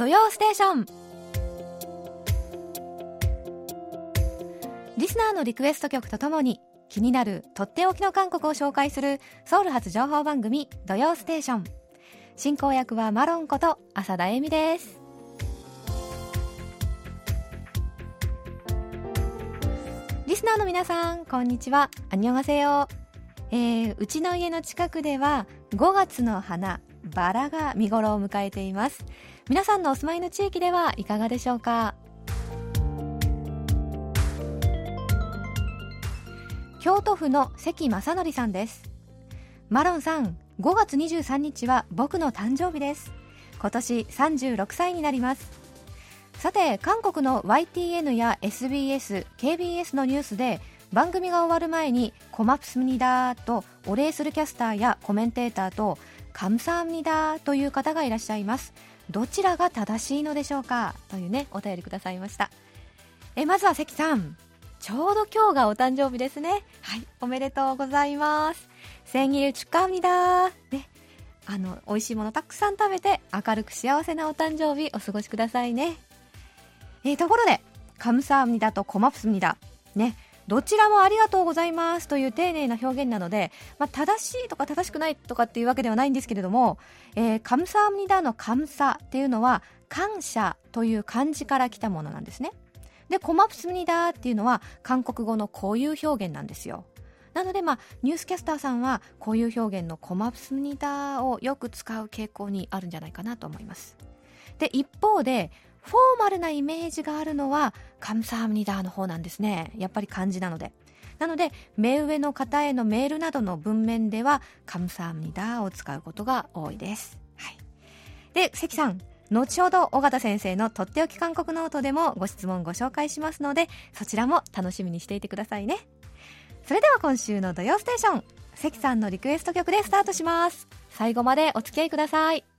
土曜ステーション。リスナーのリクエスト曲とともに気になるとっておきの韓国を紹介するソウル発情報番組「土曜ステーション」進行役はマロンこと浅田恵美です。リスナーの皆さんこんにちは。アニョンハセヨ、えー、うちの家の近くでは5月の花バラが見頃を迎えています。皆さんのお住まいの地域ではいかがでしょうか？京都府の関正則さんです。マロンさん5月23日は僕の誕生日です。今年36歳になります。さて韓国の YTN や SBS、KBS のニュースで番組が終わる前に「コマプスミニダー」とお礼するキャスターやコメンテーターと「カムサーミダー」という方がいらっしゃいます。どちらが正しいのでしょうかというねお便りくださいましたえまずは関さんちょうど今日がお誕生日ですねはいおめでとうございます千切り축하합니다ねあの美味しいものたくさん食べて明るく幸せなお誕生日お過ごしくださいねえー、ところでカムサーミダとコマプスミダね どちらもありがとうございますという丁寧な表現なので、まあ、正しいとか正しくないとかっていうわけではないんですけれども、えー、カムサーミダのカムサっていうのは感謝という漢字から来たものなんですね。でコマプスニダっていうのは韓国語のこういう表現なんですよ。なので、まあ、ニュースキャスターさんはこういう表現のコマプスニダをよく使う傾向にあるんじゃないかなと思います。で一方でフォーマルなイメージがあるのは감사합니다 の方なんですね。やっぱり漢字なので。なので目上の方へのメールなどの文面では감사합니다 を使うことが多いです、はい、で関さん。後ほど尾形先生のとっておき韓国ノートでもご質問ご紹介しますのでそちらも楽しみにしていてくださいね。それでは今週の「土曜ステーション」関さんのリクエスト曲でスタートします。最後までお付き合いください。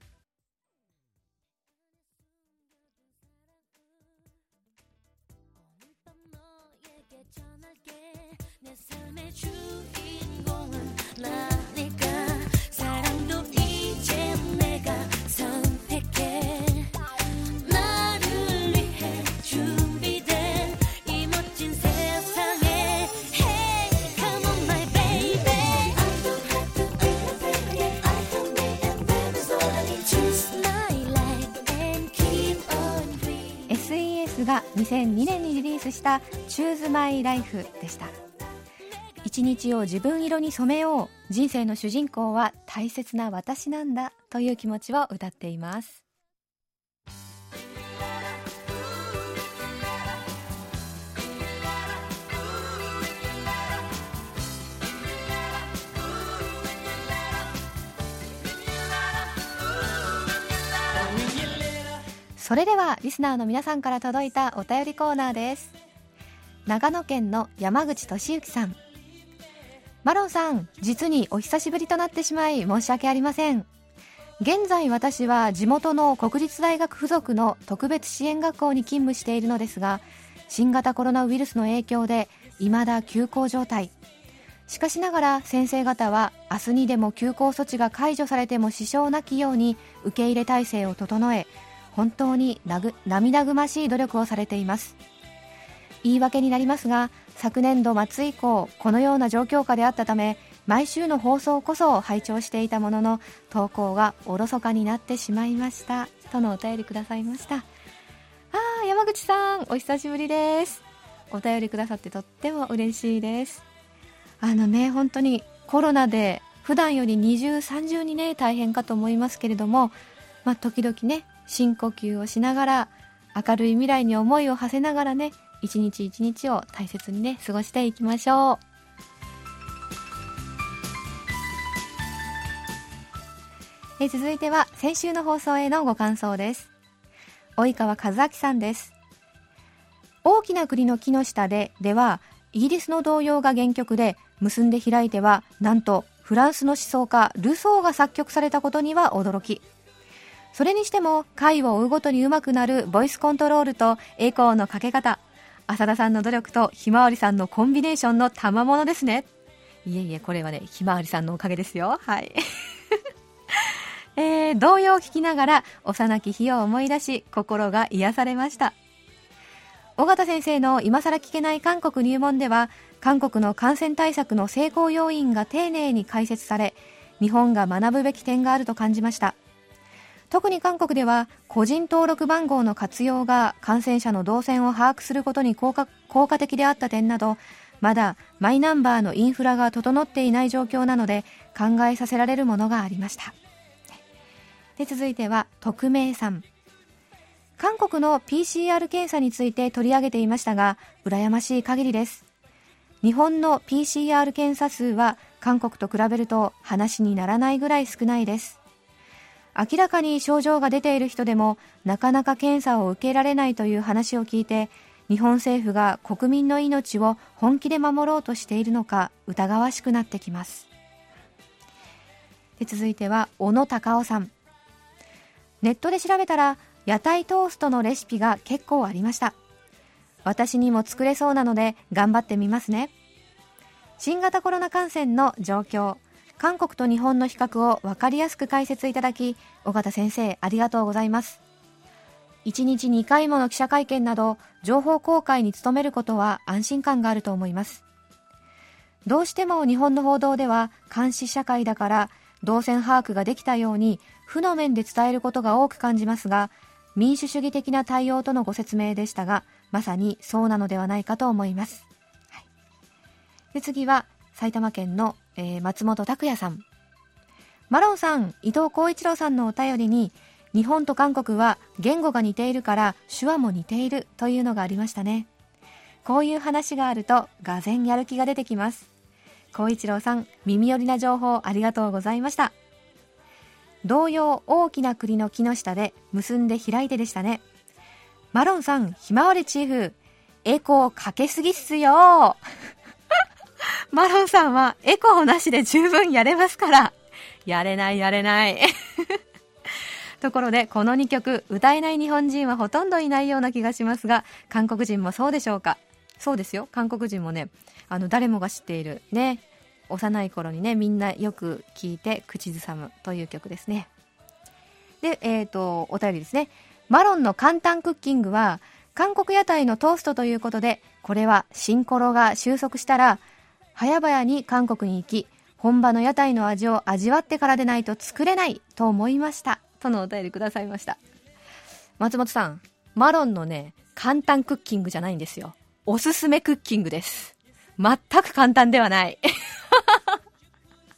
2002年にリリースした「Choose My Life」でした。一日を自分色に染めよう。人生の主人公は大切な私なんだという気持ちを歌っています。それではリスナーの皆さんから届いたお便りコーナーです。長野県の山口俊之さん。マロンさん実にお久しぶりとなってしまい申し訳ありません。現在私は地元の国立大学附属の特別支援学校に勤務しているのですが新型コロナウイルスの影響で未だ休校状態。しかしながら先生方は明日にでも休校措置が解除されても支障なきように受け入れ体制を整え本当に涙ぐましい努力をされています。言い訳になりますが昨年度末以降このような状況下であったため毎週の放送こそ拝聴していたものの投稿がおろそかになってしまいました。とのお便りくださいました。あー山口さんお久しぶりです。お便りくださってとっても嬉しいです。あのね本当にコロナで普段より二重三重にね大変かと思いますけれどもまあ時々ね深呼吸をしながら明るい未来に思いを馳せながらね一日一日を大切にね過ごしていきましょう。え続いては先週の放送へのご感想です。及川和明さんです。大きな栗の木の下でではイギリスの童謡が原曲で結んで開いてはなんとフランスの思想家ルソーが作曲されたことには驚き。それにしても回を追うごとに上手くなるボイスコントロールとエコーのかけ方。浅田さんの努力とひまわりさんのコンビネーションの賜物ですね。いえいえこれはねひまわりさんのおかげですよ。はい。えー、童謡を聞きながら幼き日を思い出し心が癒されました。尾形先生の今更聞けない韓国入門では韓国の感染対策の成功要因が丁寧に解説され日本が学ぶべき点があると感じました。特に韓国では個人登録番号の活用が感染者の動線を把握することに効果効果的であった点などまだマイナンバーのインフラが整っていない状況なので考えさせられるものがありました。で続いては匿名さん。韓国の PCR 検査について取り上げていましたが羨ましい限りです。日本の PCR 検査数は韓国と比べると話にならないぐらい少ないです。明らかに症状が出ている人でもなかなか検査を受けられないという話を聞いて日本政府が国民の命を本気で守ろうとしているのか疑わしくなってきます。で続いては小野隆夫さん。ネットで調べたら屋台トーストのレシピが結構ありました。私にも作れそうなので頑張ってみますね。新型コロナ感染の状況。韓国と日本の比較を分かりやすく解説いただき尾形先生ありがとうございます。1日2回もの記者会見など情報公開に努めることは安心感があると思います。どうしても日本の報道では監視社会だから動線把握ができたように負の面で伝えることが多く感じますが民主主義的な対応とのご説明でしたがまさにそうなのではないかと思います、はい、で次は埼玉県のえー、松本拓也さん。マロンさん、伊藤浩一郎さんのお便りに、日本と韓国は言語が似ているから手話も似ているというのがありましたね。こういう話があると、がぜやる気が出てきます。浩一郎さん、耳寄りな情報ありがとうございました。同様、大きな栗の木の下で結んで開いてでしたね。マロンさん、ひまわりチーフ、エコーかけすぎっすよ マロンさんはエコーなしで十分やれますから。やれないやれない。ところで、この2曲、歌えない日本人はほとんどいないような気がしますが、韓国人もそうでしょうか？そうですよ。韓国人もね、あの、誰もが知っている、ね、幼い頃にね、みんなよく聴いて口ずさむという曲ですね。で、えっ、ー、と、お便りですね。マロンの簡単クッキングは、韓国屋台のトーストということで、これはシンコロが収束したら、早々に韓国に行き、本場の屋台の味を味わってからでないと作れないと思いました。とのお便りくださいました。松本さん、マロンのね、簡単クッキングじゃないんですよ。おすすめクッキングです。全く簡単ではない。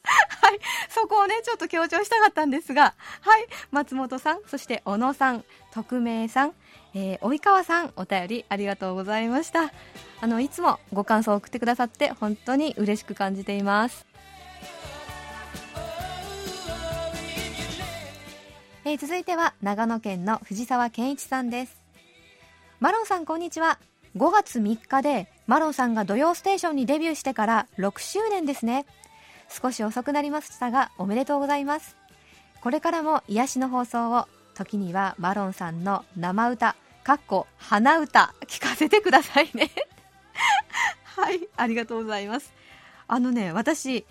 はい。そこをね、ちょっと強調したかったんですが、はい。松本さん、そして小野さん、匿名さん、えー、及川さん、お便りありがとうございました。あの、いつもご感想を送ってくださって本当に嬉しく感じています。えー、続いては長野県の藤沢健一さんです。マロンさんこんにちは。5月3日でマロンさんが土曜ステーションにデビューしてから6周年ですね。少し遅くなりましたがおめでとうございます。これからも癒しの放送を時にはマロンさんの生歌かっこ鼻歌聞かせてくださいね。はいありがとうございます。あのね私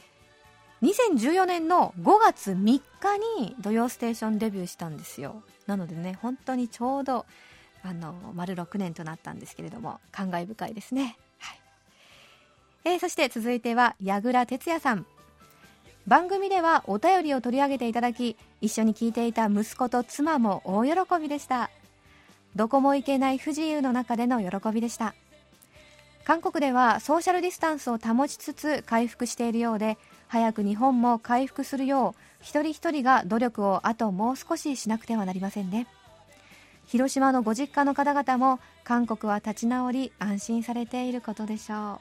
2014年の5月3日に「土曜ステーション」デビューしたんですよ。なのでね本当にちょうどあの丸6年となったんですけれども感慨深いですね、はい。えー、そして続いては矢倉哲也さん。番組ではお便りを取り上げていただき一緒に聞いていた息子と妻も大喜びでした。どこも行けない不自由の中での喜びでした。韓国ではソーシャルディスタンスを保ちつつ回復しているようで早く日本も回復するよう一人一人が努力をあともう少ししなくてはなりませんね。広島のご実家の方々も韓国は立ち直り安心されていることでしょう。はい。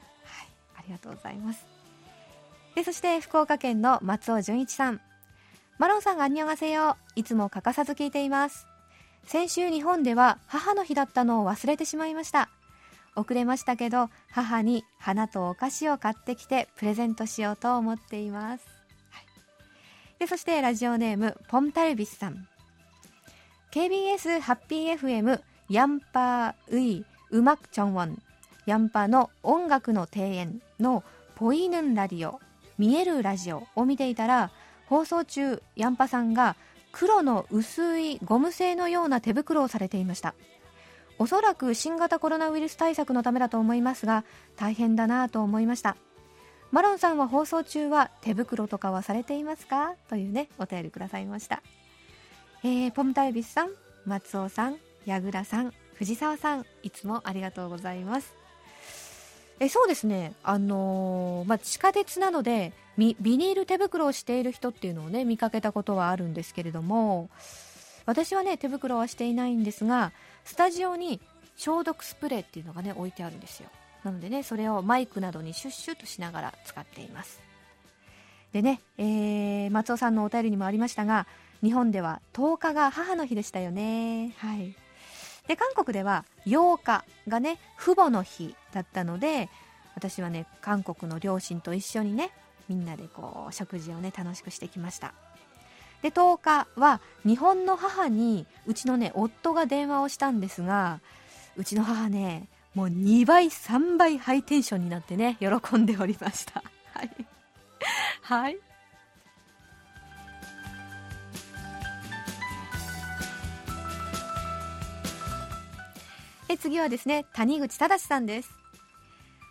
ありがとうございます。でそして福岡県の松尾純一さん。マロンさんがアンニョンガセヨいつも欠かさず聞いています。先週日本では母の日だったのを忘れてしまいました。遅れましたけど母に花とお菓子を買ってきてプレゼントしようと思っています、はい、でそしてラジオネームポンタルビスさん。KBS ハッピー FM ヤンパーウイウマクチョンウォンヤンパの音楽の庭園のポイヌンラディオ。見えるラジオを見ていたら放送中ヤンパさんが黒の薄いゴム製のような手袋をされていました。おそらく新型コロナウイルス対策のためだと思いますが大変だなと思いました。マロンさんは放送中は手袋とかはされていますか？というねお便りくださいました、えー、ポムタイビスさん松尾さん矢倉さん藤沢さんいつもありがとうございます。えそうですね。あのー、まあ、地下鉄などでビニール手袋をしている人っていうのをね見かけたことはあるんですけれども私はね手袋はしていないんですがスタジオに消毒スプレーっていうのがね置いてあるんですよ。なのでねそれをマイクなどにシュッシュッとしながら使っています。でね、えー、松尾さんのお便りにもありましたが日本では10日が母の日でしたよね。はい。で韓国では8日がね父母の日だったので私はね韓国の両親と一緒にねみんなでこう食事をね楽しくしてきました。で10日は日本の母にうちのね夫が電話をしたんですがうちの母ねもう2倍3倍ハイテンションになってね喜んでおりました。はい。はい。え次はですね谷口忠さんです。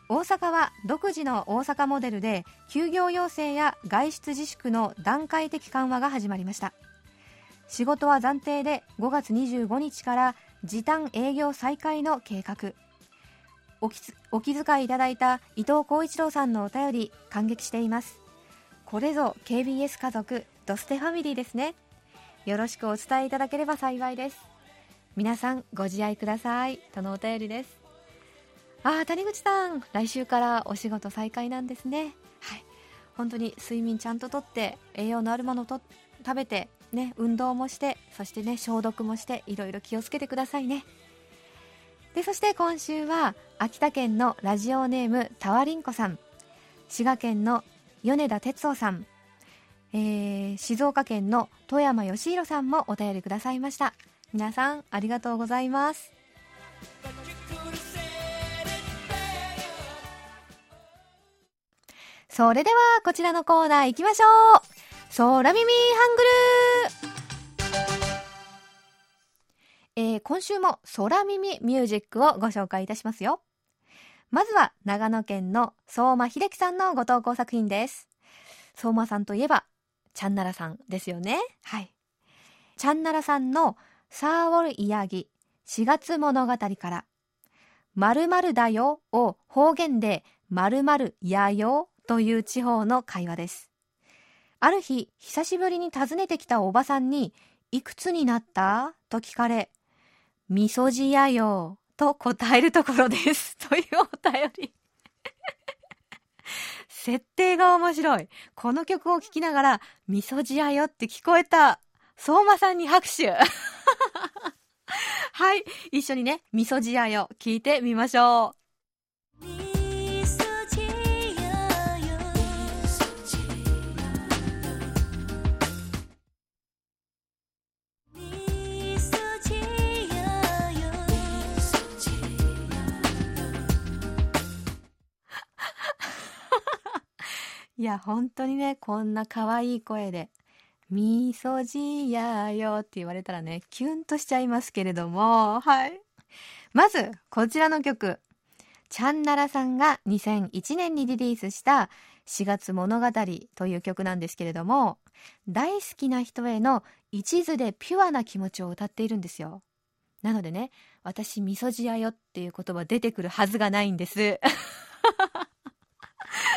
大阪は独自の大阪モデルで休業要請や外出自粛の段階的緩和が始まりました。仕事は暫定で5月25日から時短営業再開の計画。お気遣いいただいた伊藤浩一郎さんのお便り感激しています。これぞ KBS 家族ドステファミリーですね。よろしくお伝えいただければ幸いです。皆さんご自愛ください。とのお便りです。ああ谷口さん来週からお仕事再開なんですね。はい。本当に睡眠ちゃんととって栄養のあるものと食べてね運動もしてそしてね消毒もしていろいろ気をつけてくださいね。でそして今週は秋田県のラジオネームたわりんこさん。滋賀県の米田哲夫さん、えー、静岡県の富山義弘さんもお便りくださいました。皆さんありがとうございます。それではこちらのコーナー行きましょう。空耳ハングル。えー、今週も空耳ミュージックをご紹介いたしますよ。まずは長野県の相馬秀樹さんのご投稿作品です。相馬さんといえばチャンナラさんですよね。はい。チャンナラさんのサーウォルイヤギ4月物語から〇〇だよを方言で〇〇やよという地方の会話です。ある日、久しぶりに訪ねてきたおばさんに、いくつになったと聞かれ、みそじやよ、と答えるところです。というお便り。設定が面白い。この曲を聴きながら、みそじやよって聞こえた。相馬さんに拍手。はい。一緒にね、みそじやよ聞いてみましょう。いや、本当にね、こんな可愛い声で、みそじやよって言われたらね、キュンとしちゃいますけれども、はい。まず、こちらの曲。チャンナラさんが2001年にリリースした4月物語という曲なんですけれども、大好きな人への一途でピュアな気持ちを歌っているんですよ。なのでね、私、みそじやよっていう言葉出てくるはずがないんです。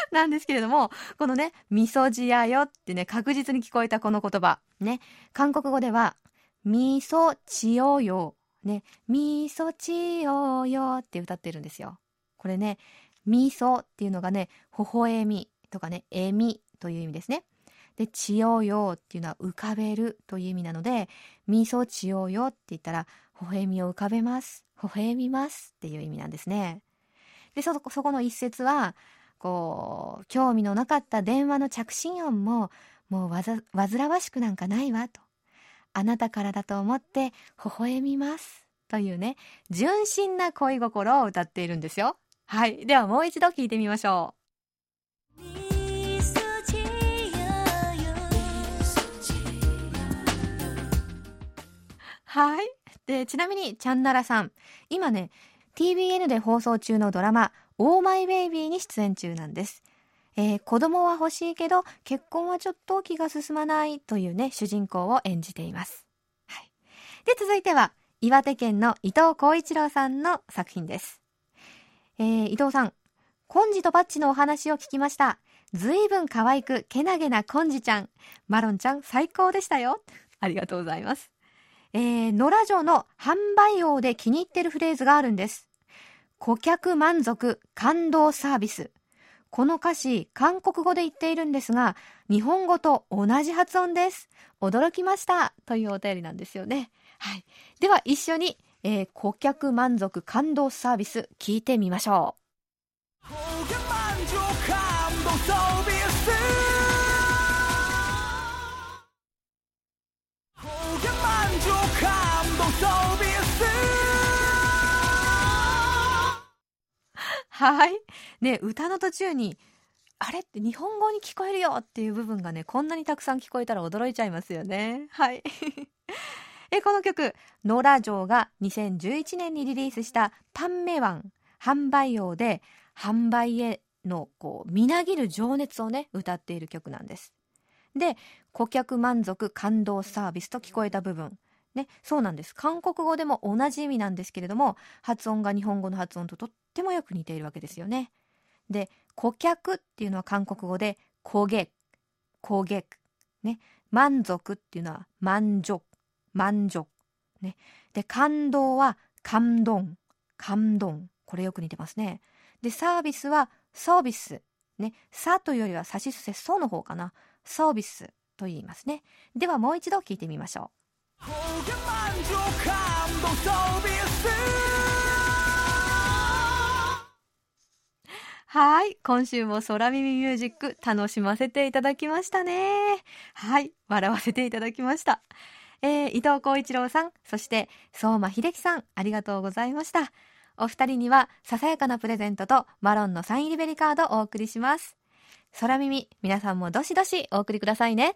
なんですけれども、このね、みそじやよってね、確実に聞こえたこの言葉。ね、韓国語では、みそちよよ。ね、みそちよよって歌ってるんですよ。これね、みそっていうのがね、微笑みとかね、えみという意味ですね。で、ちよよっていうのは浮かべるという意味なので、みそちよよって言ったら、微笑みを浮かべます。微笑みますっていう意味なんですね。で、そ、そこの一節は、こう興味のなかった電話の着信音ももうわざ煩わしくなんかないわと。あなたからだと思って微笑みます。というね純真な恋心を歌っているんですよ。はい。ではもう一度聞いてみましょう。はい。でちなみにチャンナラさん。今ね TBN で放送中のドラマ「オーマイベイビー」に出演中なんです。えー、子供は欲しいけど結婚はちょっと気が進まないというね主人公を演じています、はい、で続いては岩手県の伊藤浩一郎さんの作品です、えー、伊藤さんコンジとバッチのお話を聞きました。ずいぶん可愛くけなげなコンジちゃん。マロンちゃん最高でしたよ。ありがとうございます。えー、野良城の販売王で気に入ってるフレーズがあるんです。顧客満足感動サービスこの歌詞、韓国語で言っているんですが、日本語と同じ発音です。驚きました。というお便りなんですよね。はい。では一緒に、えー、顧客満足感動サービス聞いてみましょう。顧客満足感動サービはい。ね、歌の途中に、あれって日本語に聞こえるよっていう部分がね、こんなにたくさん聞こえたら驚いちゃいますよね。はい。えこの曲、ノラジョーが2011年にリリースしたパンメワン、販売王で、販売へのこう、みなぎる情熱をね、歌っている曲なんです。で、顧客満足感動サービスと聞こえた部分。ね、そうなんです。韓国語でも同じ意味なんですけれども、発音が日本語の発音ととってもよく似ているわけですよね。で、顧客っていうのは韓国語で、焦げ、焦げ、ね、満足っていうのは満足、満足。ね。で、感動は感動、感動。これよく似てますね。で、サービスはサービス。ね。さというよりはさしすせそうの方かな。サービスと言いますね。ではもう一度聞いてみましょう。はい。今週も空耳ミュージック楽しませていただきましたね。はい。笑わせていただきました。えー、伊藤浩一郎さん、そして相馬秀樹さん、ありがとうございました。お二人には、ささやかなプレゼントとマロンのサイン入りベリカードをお送りします。空耳、皆さんもどしどしお送りくださいね。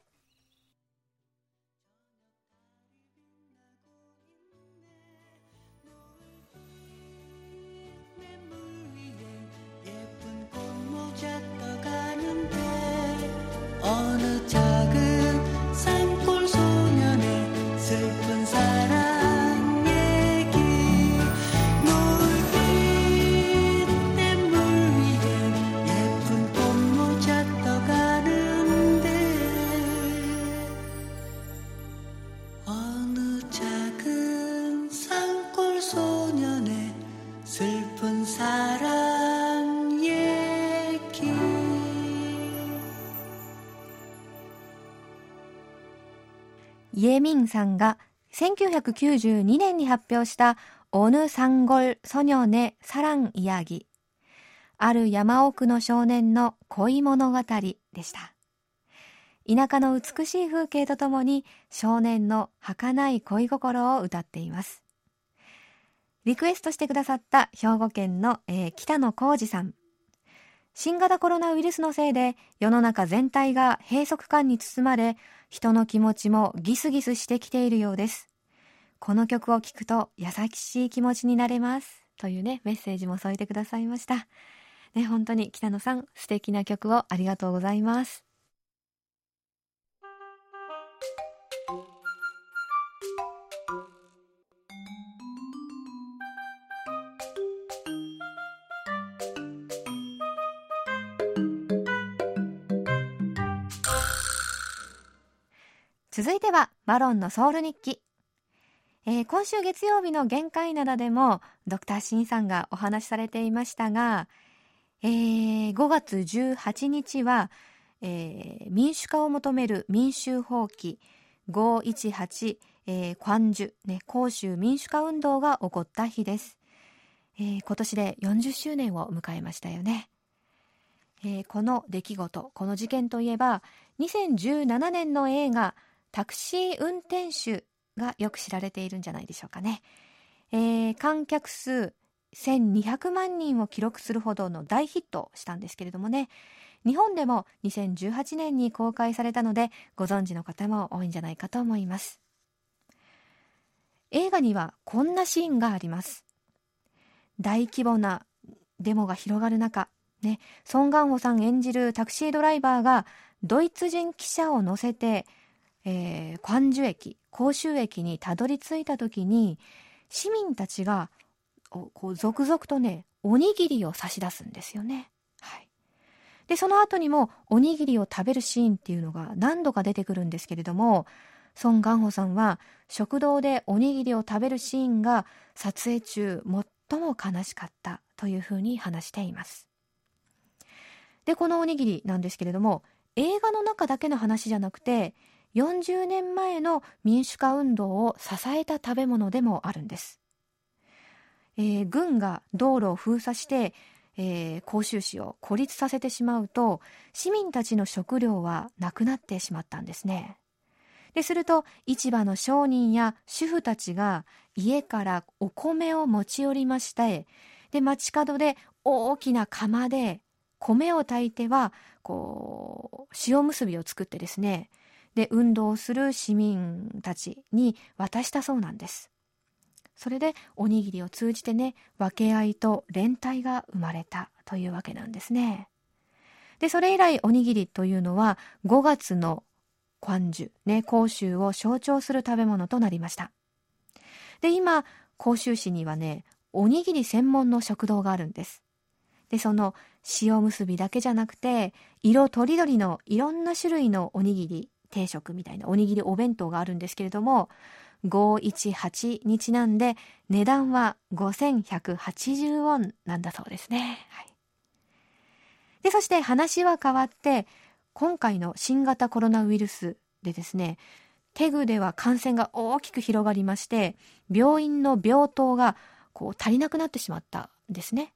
ミンさんが1992年に発表したオヌサンゴルソニョネサランイヤギ。ある山奥の少年の恋物語でした。田舎の美しい風景とともに少年の儚い恋心を歌っています。リクエストしてくださった兵庫県の、えー、北野浩二さん。新型コロナウイルスのせいで世の中全体が閉塞感に包まれ人の気持ちもギスギスしてきているようです。この曲を聴くと優しい気持ちになれます。というね、メッセージも添えてくださいました。ね、本当に北野さん、素敵な曲をありがとうございます。続いてはマロンのソウル日記、えー、今週月曜日の限界灘でもドクターシンさんがお話しされていましたが、えー、5月18日は、えー、民主化を求める民衆放棄518、えー、関樹、ね、広州民主化運動が起こった日です、えー、今年で40周年を迎えましたよね。えー、この出来事この事件といえば2017年の映画タクシー運転手がよく知られているんじゃないでしょうかね。えー、観客数1200万人を記録するほどの大ヒットしたんですけれどもね。日本でも2018年に公開されたのでご存知の方も多いんじゃないかと思います。映画にはこんなシーンがあります。大規模なデモが広がる中ね、ソン・ガンホさん演じるタクシードライバーがドイツ人記者を乗せて、えー、関樹駅公衆駅にたどり着いた時に市民たちがこう続々とねおにぎりを差し出すんですよね。はい、でその後にもおにぎりを食べるシーンっていうのが何度か出てくるんですけれどもソン・ガンホさんは食堂でおにぎりを食べるシーンが撮影中最も悲しかったというふうに話しています。でこのおにぎりなんですけれども映画の中だけの話じゃなくて40年前の民主化運動を支えた食べ物でもあるんです、えー、軍が道路を封鎖して、えー、甲州市を孤立させてしまうと市民たちの食料はなくなってしまったんですね。ですると市場の商人や主婦たちが家からお米を持ち寄りましてで街角で大きな釜で米を炊いてはこう塩むすびを作ってですねで運動する市民たちに渡したそうなんです。それでおにぎりを通じてね分け合いと連帯が生まれたというわけなんですね。でそれ以来おにぎりというのは5月の関樹ね甲州を象徴する食べ物となりました。で今甲州市にはねおにぎり専門の食堂があるんです。でその塩むすびだけじゃなくて色とりどりのいろんな種類のおにぎり定食みたいなおにぎりお弁当があるんですけれども518にちなんで値段は5180ウォンなんだそうですね。はい、でそして話は変わって今回の新型コロナウイルスでですねテグでは感染が大きく広がりまして病院の病棟がこう足りなくなってしまったんですね。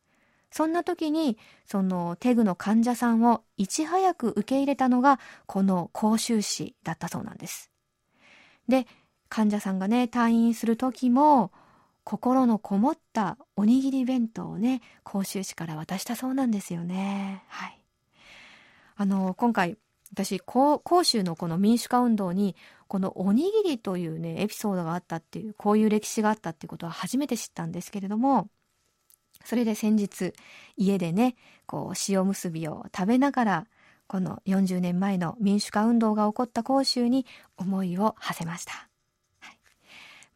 そんな時にそのテグの患者さんをいち早く受け入れたのがこの甲州市だったそうなんです。で患者さんがね退院する時も心のこもったおにぎり弁当をね甲州市から渡したそうなんですよね。はい、あの今回私甲州のこの民主化運動にこのおにぎりというねエピソードがあったっていうこういう歴史があったっていうことは初めて知ったんですけれどもそれで先日家でねこう塩むすびを食べながらこの40年前の民主化運動が起こった甲州に思いを馳せました、はい、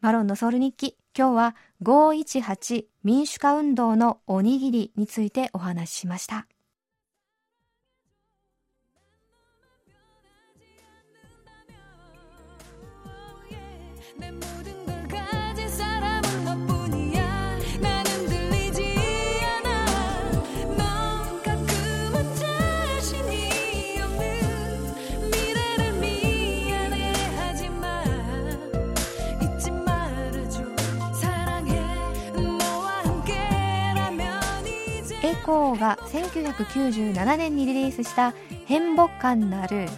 マロンのソウル日記。今日は518民主化運動のおにぎりについてお話ししました。コーが1997年にリリースした「変母感なる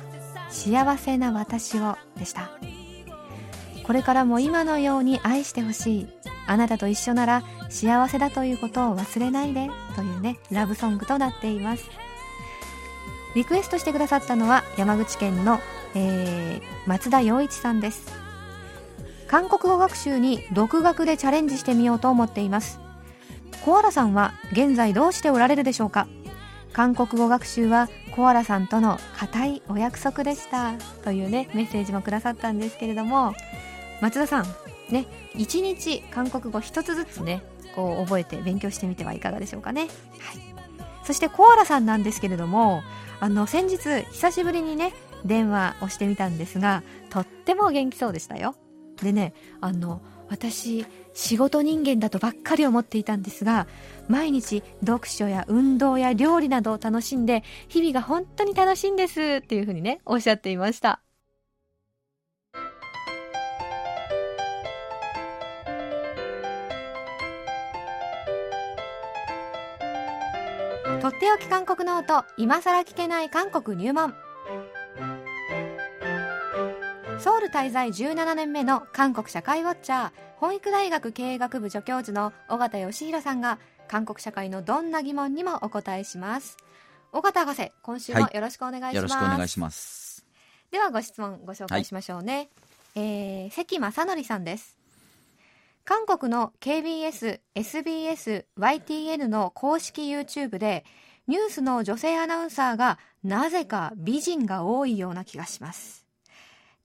幸せな私を」でした。これからも今のように愛してほしい。あなたと一緒なら幸せだということを忘れないで。というねラブソングとなっています。リクエストしてくださったのは山口県の、えー、松田洋一さんです。韓国語学習に独学でチャレンジしてみようと思っています。コアラさんは現在どうしておられるでしょうか？韓国語学習はコアラさんとの固いお約束でした。というねメッセージもくださったんですけれども松田さんね1日韓国語1つずつねこう覚えて勉強してみてはいかがでしょうかね、はい、そしてコアラさんなんですけれどもあの先日久しぶりにね電話をしてみたんですがとっても元気そうでしたよ。でねあの私仕事人間だとばっかり思っていたんですが毎日読書や運動や料理などを楽しんで日々が本当に楽しいんですっていうふうにねおっしゃっていました。とっておき韓国ノート今さら聞けない韓国入門。ソウル滞在17年目の韓国社会ウォッチャー本育大学経営学部助教授の尾形義弘さんが韓国社会のどんな疑問にもお答えします。尾形博士今週もよろしくお願いします、はい、よろしくお願いします。ではご質問ご紹介しましょうね、はい、えー、関正則さんです。韓国の KBS、SBS、YTN の公式 YouTube でニュースの女性アナウンサーがなぜか美人が多いような気がします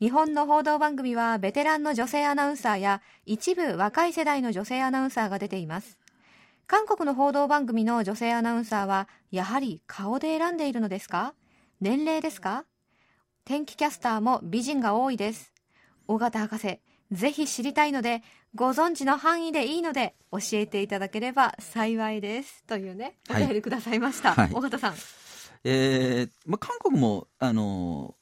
日本の報道番組はベテランの女性アナウンサーや一部若い世代の女性アナウンサーが出ています。韓国の報道番組の女性アナウンサーはやはり顔で選んでいるのですか？年齢ですか？天気キャスターも美人が多いです。尾形博士ぜひ知りたいのでご存知の範囲でいいので教えていただければ幸いです。というねお便りくださいました、はい、尾形さん、えーまあ、韓国もあの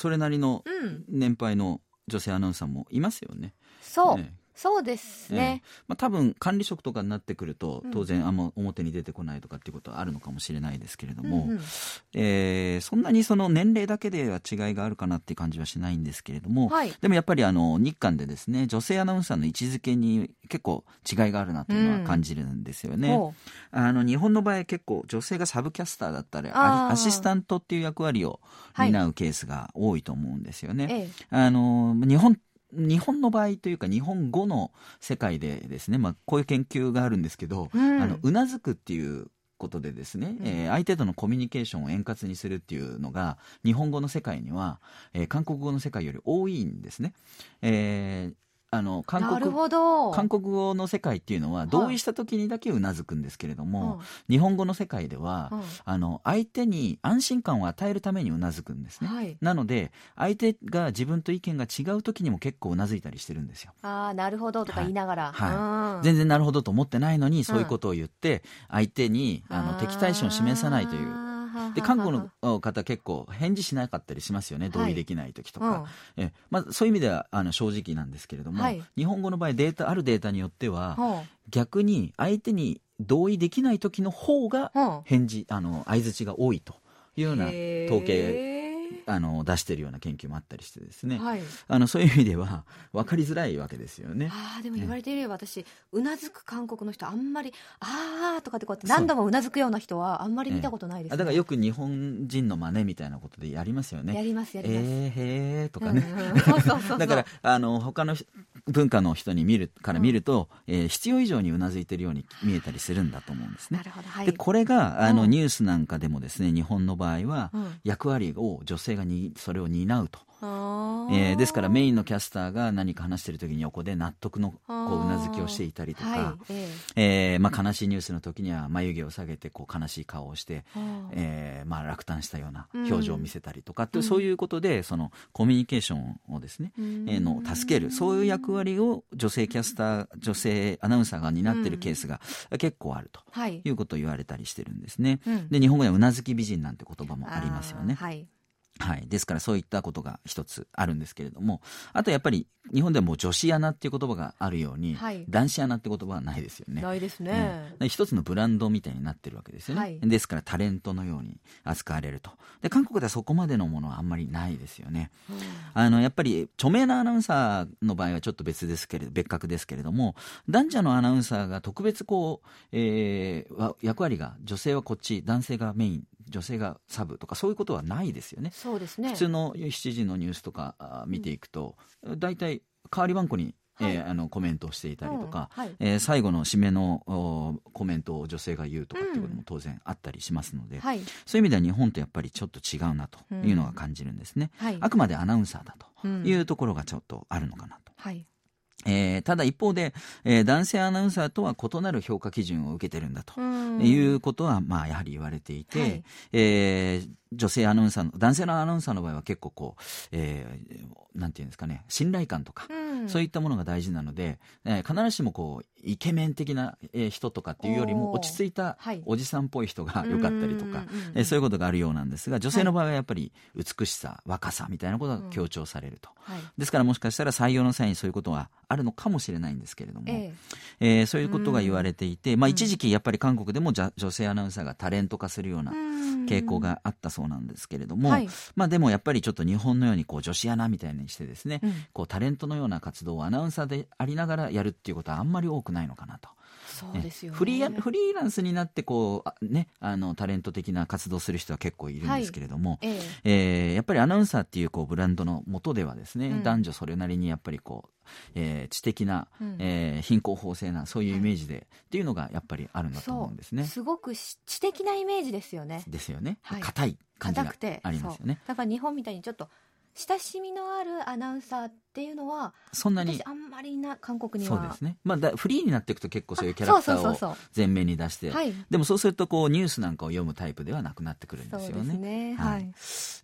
それなりの年配の女性アナウンサーもいますよね。うん、そう、ね、そうですね、えー、まあ、多分管理職とかになってくると当然あんま表に出てこないとかっていうことはあるのかもしれないですけれども、うんうん、えー、そんなにその年齢だけでは違いがあるかなっていう感じはしないんですけれども、はい、でもやっぱりあの日韓でですね女性アナウンサーの位置づけに結構違いがあるなというのは感じるんですよね。う。ん、あの日本の場合結構女性がサブキャスターだったりアシスタントっていう役割を担うケースが多いと思うんですよね。はいあの日本日本の場合というか日本語の世界でですね、まあ、こういう研究があるんですけど、うん、あのうなずくっていうことでですね、うん、えー、相手とのコミュニケーションを円滑にするっていうのが日本語の世界には、えー、韓国語の世界より多いんですね。えーあの韓国韓国語の世界っていうのは同意した時にだけうなずくんですけれども、はい、日本語の世界では、はい、あの相手に安心感を与えるためにうなずくんですね、はい、なので相手が自分と意見が違う時にも結構うなずいたりしてるんですよ。ああなるほどとか言いながら、はい。全然なるほどと思ってないのにそういうことを言って、相手にあの敵対心を示さないというで韓国の方結構返事しなかったりしますよね。同意できない時とか、はいうん、えまあ、そういう意味ではあの正直なんですけれども、はい、日本語の場合データあるデータによっては、逆に相手に同意できない時の方が返事、あの相づちが多いというような統計あの出してるような研究もあったりしてですね、はい、あのそういう意味では分かりづらいわけですよね。あでも言われていれば、私うなずく韓国の人あんまり「ああ」とかってこうやって何度もうなずくような人はあんまり見たことないです、ね、だからよく日本人の真似みたいなことでやりますよね。やりますやります。えー、へーとかね。だからあの他の文化の人に見るから見ると、うん、えー、必要以上にうなずいてるように見えたりするんだと思うんですね。なるほど。はい、でこれがあの、ニュースなんかでもですね日本の場合は、役割を女性がにそれを担うと。えー、ですからメインのキャスターが何か話している時に横で納得のこううなずきをしていたりとか、はい、えー、まあ、悲しいニュースの時には眉毛を下げてこう悲しい顔をして、えー、まあ、落胆したような表情を見せたりとか、うん、そういうことでそのコミュニケーションをですね、うん、えー、の助ける。そういう役割を女性キャスター女性アナウンサーが担っているケースが結構あるとい。うことを言われたりしてるんですね。うん、で日本語ではうなずき美人なんて言葉もありますよね。はいはい。ですからそういったことが一つあるんですけれども、あとやっぱり日本ではもう女子アナっていう言葉があるように、はい、男子アナって言葉はないですよね。ないですね、うん、一つのブランドみたいになってるわけですよね。はい、ですからタレントのように扱われると。で、韓国ではそこまでのものはあんまりないですよね。うん、あの、やっぱり著名なアナウンサーの場合はちょっと別ですけれど、別格ですけれども、男女のアナウンサーが特別こう、えー、役割が女性はこっち、男性がメイン女性がサブとかそういうことはないですよね。そうですね。普通の7時のニュースとか見ていくと、大、う、体、ん、代わり番号にはい、えー、あのコメントをしていたりとか、うんはい、えー、最後の締めのコメントを女性が言うとかっていうことも当然あったりしますので、うんはい、そういう意味では日本とやっぱりちょっと違うなというのが感じるんですね、うん、あくまでアナウンサーだというところがちょっとあるのかなと。はいえー、ただ一方で、えー、男性アナウンサーとは異なる評価基準を受けてるんだということは、まあ、やはり言われていて、はい、えー、女性アナウンサーの男性のアナウンサーの場合は結構こう、えー、なんていうんですかね信頼感とか、うん、そういったものが大事なので、えー、必ずしもこうイケメン的な人とかっていうよりも落ち着いたおじさんっぽい人が良かったりとか、えー、そういうことがあるようなんですが女性の場合はやっぱり美しさ若さみたいなことが強調されると、うん。はい、ですからもしかしたら採用の際にそういうことはあるのかもしれないんですけれども、えー、えー、そういうことが言われていて、まあ、一時期やっぱり韓国でも女性アナウンサーがタレント化するような傾向があったそうなんですけれども、はい、まあ、でもやっぱりちょっと日本のようにこう女子アナみたいにしてですね、うん、こうタレントのような活動をアナウンサーでありながらやるっていうことはあんまり多くないのかなと。そうですよ、ね、フリーフリーランスになってこうねあのタレント的な活動する人は結構いるんですけれども、はい、えー、えー、やっぱりアナウンサーっていうこうブランドのもとではですね、うん、男女それなりにやっぱりこうえー、知的な、うん、えー、貧困法制なそういうイメージで、はい、っていうのがやっぱりあるんだと思うんですね。すごく知的なイメージですよね。ですよね。硬、はい、い感じがありますよね。だから日本みたいにちょっと親しみのあるアナウンサーっていうのはそんなにあんまりな韓国には。そうですね、まあ、だフリーになっていくと結構そういうキャラクターを前面に出して。でもそうするとこうニュースなんかを読むタイプではなくなってくるんですよね。ね。はい、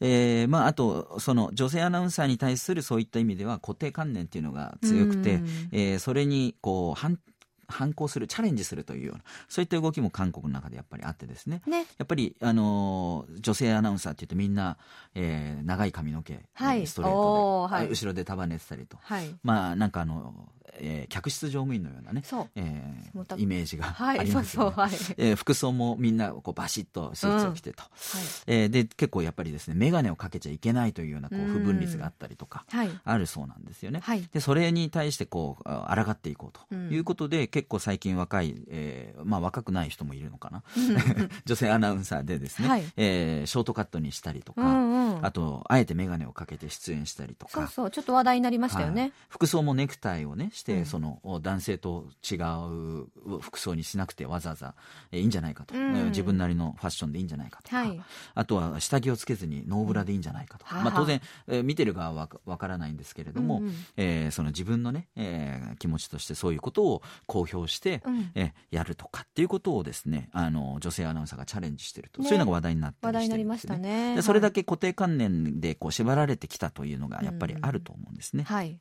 えー、まあ、あとその女性アナウンサーに対するそういった意味では固定観念っていうのが強くて、えー、それにこう反反抗するチャレンジするというようなそういった動きも韓国の中でやっぱりあってですね、ね、やっぱり、あの女性アナウンサーっていうとみんな、えー、長い髪の毛、はい、ストレートで、はい、後ろで束ねてたりと、はい、まあなんかあのえー、客室乗務員のようなね、えー、イメージがありますよね、はい。えー、服装もみんなこうバシッとスーツを着てと、うんはい、えー、で結構やっぱりですね眼鏡をかけちゃいけないというようなこう不分率があったりとか、あるそうなんですよね、はい、でそれに対してこう抗っていこうということで、うん、結構最近若い、えーまあ、若くない人もいるのかな、女性アナウンサーでですね、はい、えー、ショートカットにしたりとか、うんうん、あとあえて眼鏡をかけて出演したりとか。そうそうちょっと話題になりましたよね、服装もネクタイをねして、うん、その男性と違う服装にしなくてわざわざいいんじゃないかと、うん、自分なりのファッションでいいんじゃないかとか、はい、あとは下着をつけずにノーブラでいいんじゃないかとか、うん、まあ、当然、えー、見てる側はわからないんですけれども、えー、その自分のね、えー、気持ちとしてそういうことを公表して、うん、えー、やるとかっていうことをですねあの女性アナウンサーがチャレンジしてると、ね、そういうのが話題になったりして、ね、ましたね。でそれだけ固定観念でこう縛られてきたというのがやっぱりあると思うんですね。はい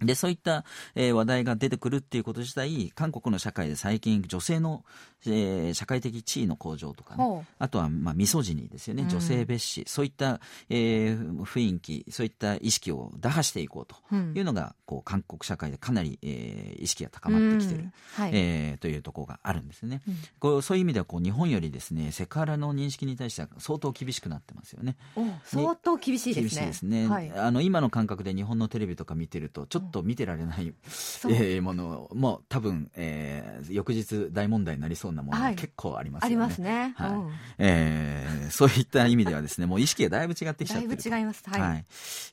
で、そういった、えー、話題が出てくるっていうこと自体、韓国の社会で最近女性の、えー、社会的地位の向上とかね、あとは、まあ、ミソジニーですよね、女性蔑視、そういった、えー、雰囲気、そういった意識を打破していこうというのが、こう、韓国社会でかなり、えー、意識が高まってきてる、はい、えー、というところがあるんですね。うん、こうそういう意味では、こう、日本よりですね、セクハラの認識に対しては相当厳しくなってますよね。相当厳しいですね。厳しいですね。はい、あの、今の感覚で日本のテレビとか見てると、ちょっとと見てられない、えー、ものも多分、えー、翌日大問題になりそうなものが結構ありますよね。はい、ありますね。はい、うん、えー、そういった意味ではですね、もう意識がだいぶ違ってきちゃってるだいぶ違います。はい。はい、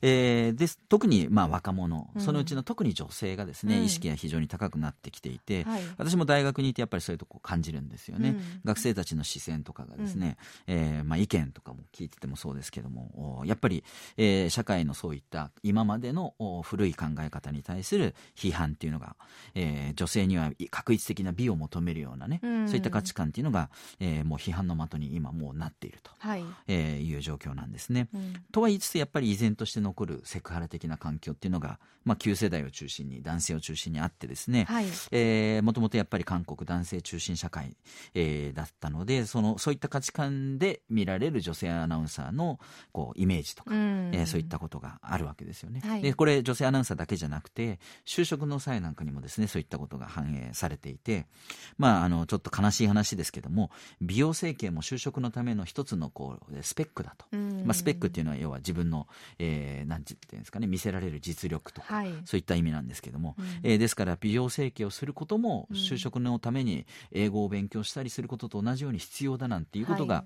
えー、です。特にまあ若者、そのうちの特に女性がですね、うん、意識が非常に高くなってきていて、はい、私も大学にいてやっぱりそういうとこ感じるんですよね。うん、学生たちの視線とかがですね、うん、えー、まあ意見とかも聞いててもそうですけども、やっぱり、えー、社会のそういった今までの古い考え方に対する批判っていうのが、えー、女性には確一的な美を求めるようなね、うん、そういった価値観っていうのが、えー、もう批判の的に今もうなっていると、はい。えー、いう状況なんですね。うん、とは言いつつやっぱり依然として残るセクハラ的な環境っていうのが、まあ、旧世代を中心に男性を中心にあってですね、はい。えー、もともとやっぱり韓国男性中心社会、えー、だったのでそのそういった価値観で見られる女性アナウンサーのこうイメージとか、うん、えー、そういったことがあるわけですよね。はい、でこれ女性アナウンサーだけじゃなくて就職の際なんかにもですねそういったことが反映されていてまああのちょっと悲しい話ですけども美容整形も就職のための一つのこうスペックだと、まあ、スペックっていうのは要は自分の、えー、なんていうんですかね見せられる実力とか、はい、そういった意味なんですけども、うん、えー、ですから美容整形をすることも就職のために英語を勉強したりすることと同じように必要だなんていうことが、はい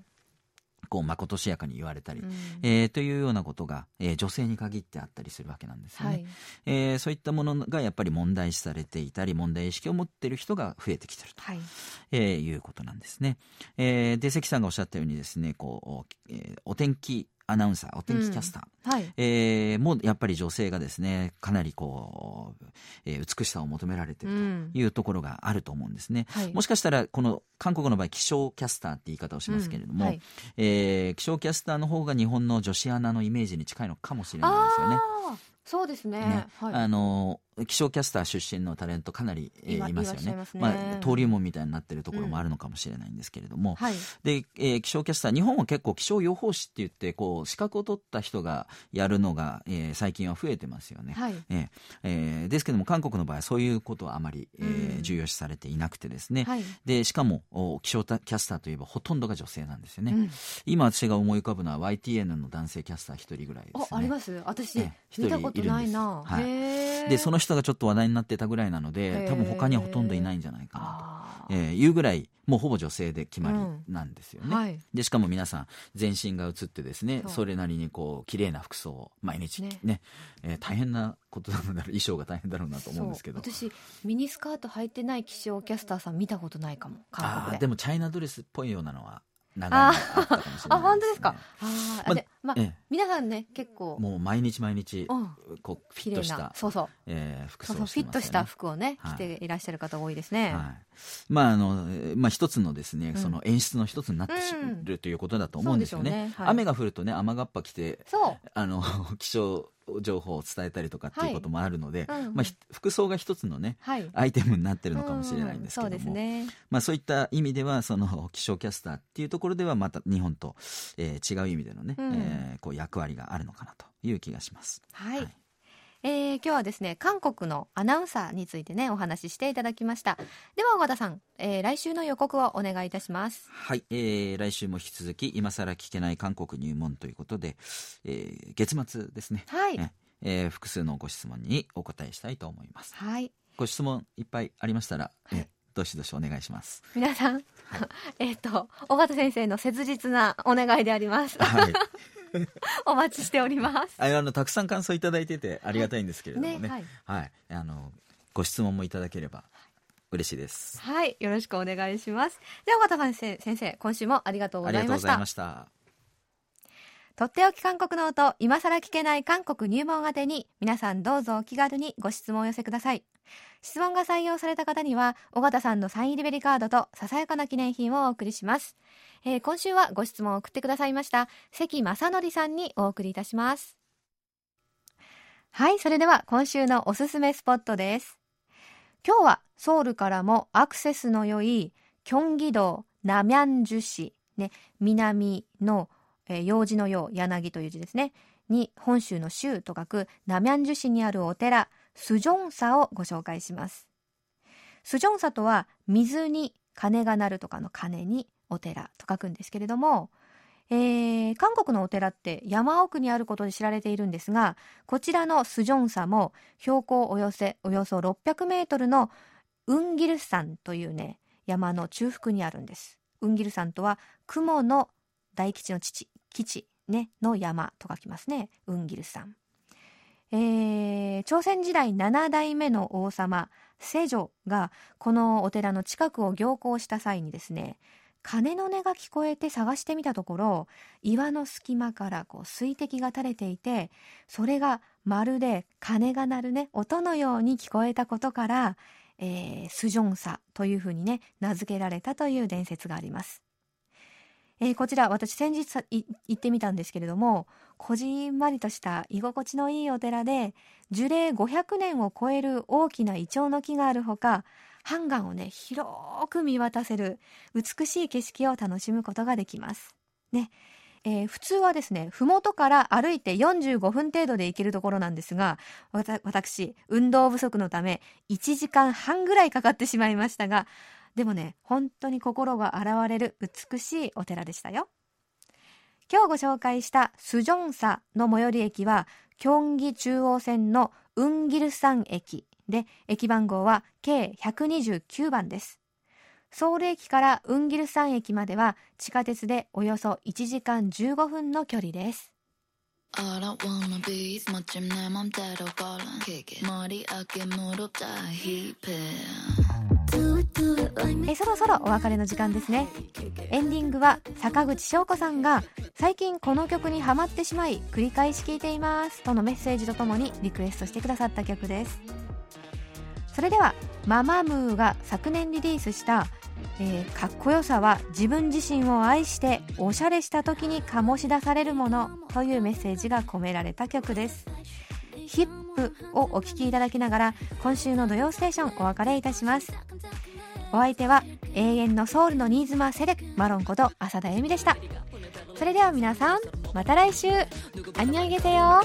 こうまことしやかに言われたり、うん、えー、というようなことが、えー、女性に限ってあったりするわけなんですよね、はい、えー、そういったものがやっぱり問題視されていたり問題意識を持っている人が増えてきていると、はい。えー、いうことなんですね。えー、で関さんがおっしゃったようにですねこう、えー、お天気アナウンサー、お天気キャスター、うん。はい、えー、もやっぱり女性がですね、かなりこう、えー、美しさを求められているというところがあると思うんですね。うんはい、もしかしたら、この韓国の場合、気象キャスターって言い方をしますけれども、うん。はい、えー、気象キャスターの方が日本の女子アナのイメージに近いのかもしれないですよね。そうですね。ね。はい、あの気象キャスター出身のタレントかなり、えー、いますよね。まね。まあ、登竜門みたいになってるところもあるのかもしれないんですけれども、うん。はい、で、えー、気象キャスター日本は結構気象予報士って言ってこう資格を取った人がやるのが、えー、最近は増えてますよね。はい、えー、えー、ですけども韓国の場合はそういうことはあまり、えー、重要視されていなくてですね、はい、でしかも気象キャスターといえばほとんどが女性なんですよね。うん、今私が思い浮かぶのは YTN の男性キャスター一人ぐらいですね。ああります。私、ね、見たことないな。はい、でその人がちょっと話題になってたぐらいなので多分他にはほとんどいないんじゃないかなと、えー、いうぐらいもうほぼ女性で決まりなんですよね、うん。はい、でしかも皆さん全身が映ってですねそれなりにこう綺麗な服装を毎日ね。ね、えー、大変なことなろう衣装が大変だろうなと思うんですけど。私ミニスカート履いてない気象キャスターさん見たことないかも韓国で。でもチャイナドレスっぽいようなのは長いのあったかもしれない、ね、あ本当ですか。あ、まあ、まあ、ええ、皆さんね結構。もう毎日毎日、うん、こうフィットしたそうそう、えー、服装、ね、そうそうフィットした服をね、着ていらっしゃる方多いですね、はい、まああのまあ一つのですね、その演出の一つになってしる、ということだと思うんですよね、ね。はい、雨が降るとね雨がっぱ着てあの 気象情報を伝えたりとかっていうこともあるので、はいうんうん、まあ、服装が一つのね、はい、アイテムになってるのかもしれないんですけども、うんそうね、まあ、そういった意味ではその気象キャスターっていうところではまた日本と、えー、違う意味でのね、うん、えー、こう役割があるのかなという気がします。はい、はいえー、今日はですね韓国のアナウンサーについてねお話ししていただきましたでは小田さん、えー、来週の予告をお願いいたしますはい、えー、来週も引き続き今更聞けない韓国入門ということで、えー、月末ですねはい、ねえー、複数のご質問にお答えしたいと思います。はい。ご質問いっぱいありましたら、はい、えどしどしお願いします。皆さん、はい、えっと尾形先生の切実なお願いであります。はい。お待ちしております。あのたくさん感想いただいててありがたいんですけれどもね。ねはい、はい、あのご質問もいただければ嬉しいです。はい、よろしくお願いします。では尾形先生、今週もありがとうございました。と。っておき韓国の音、今更聞けない韓国入門宛てに、皆さんどうぞお気軽にご質問を寄せください。質問が採用された方には、尾形さんのサイン入りベリカードとささやかな記念品をお送りします。えー、今週はご質問を送ってくださいました、関正則さんにお送りいたします。はい、それでは今週のおすすめスポットです。今日はソウルからもアクセスの良い、キョンギ道ナミャンジュ市、ね、南のえー、用事のよう柳という字ですね。に本州の州と書くナミャンジュ市にあるお寺スジョンサをご紹介します。スジョンサとは水に鐘が鳴るとかの鐘にお寺と書くんですけれども、えー、韓国のお寺って山奥にあることで知られているんですがこちらのスジョンサも標高およそおよそ600メートルのウンギル山というね山の中腹にあるんです。ウンギル山とは雲の大吉の父。基地、ね、の山と書きますね。ウンギル山。えー、朝鮮時代7代目の王様、セジョがこのお寺の近くを行幸した際にですね、鐘の音が聞こえて探してみたところ、岩の隙間からこう水滴が垂れていて、それがまるで鐘が鳴るね、音のように聞こえたことから、えー、スジョンサというふうにね、名付けられたという伝説があります。えー、こちら私先日行ってみたんですけれどもこじんまりとした居心地のいいお寺で樹齢500年を超える大きなイチョウの木があるほかハンガンをね広く見渡せる美しい景色を楽しむことができます。ねえー、普通はですね麓から歩いて45分程度で行けるところなんですが私運動不足のため1時間半ぐらいかかってしまいましたがでもね本当に心が洗われる美しいお寺でしたよ。今日ご紹介したスジョンサの最寄り駅はキョンギ中央線のウンギルサン駅で駅番号は計129番です。ソウル駅からウンギルサン駅までは地下鉄でおよそ1時間15分の距離です。えそろそろお別れの時間ですね。エンディングは坂口翔子さんが最近この曲にハマってしまい繰り返し聴いていますとのメッセージとともにリクエストしてくださった曲です。それではママムーが昨年リリースしたえー、かっこよさは自分自身を愛しておしゃれした時に醸し出されるものというメッセージが込められた曲です。ヒップをお聴きいただきながら今週の土曜ステーションお別れいたします。お相手は永遠のソウルの新妻セレクマロンこと浅田恵美でした。それでは皆さんまた来週。アニョンゲセよ。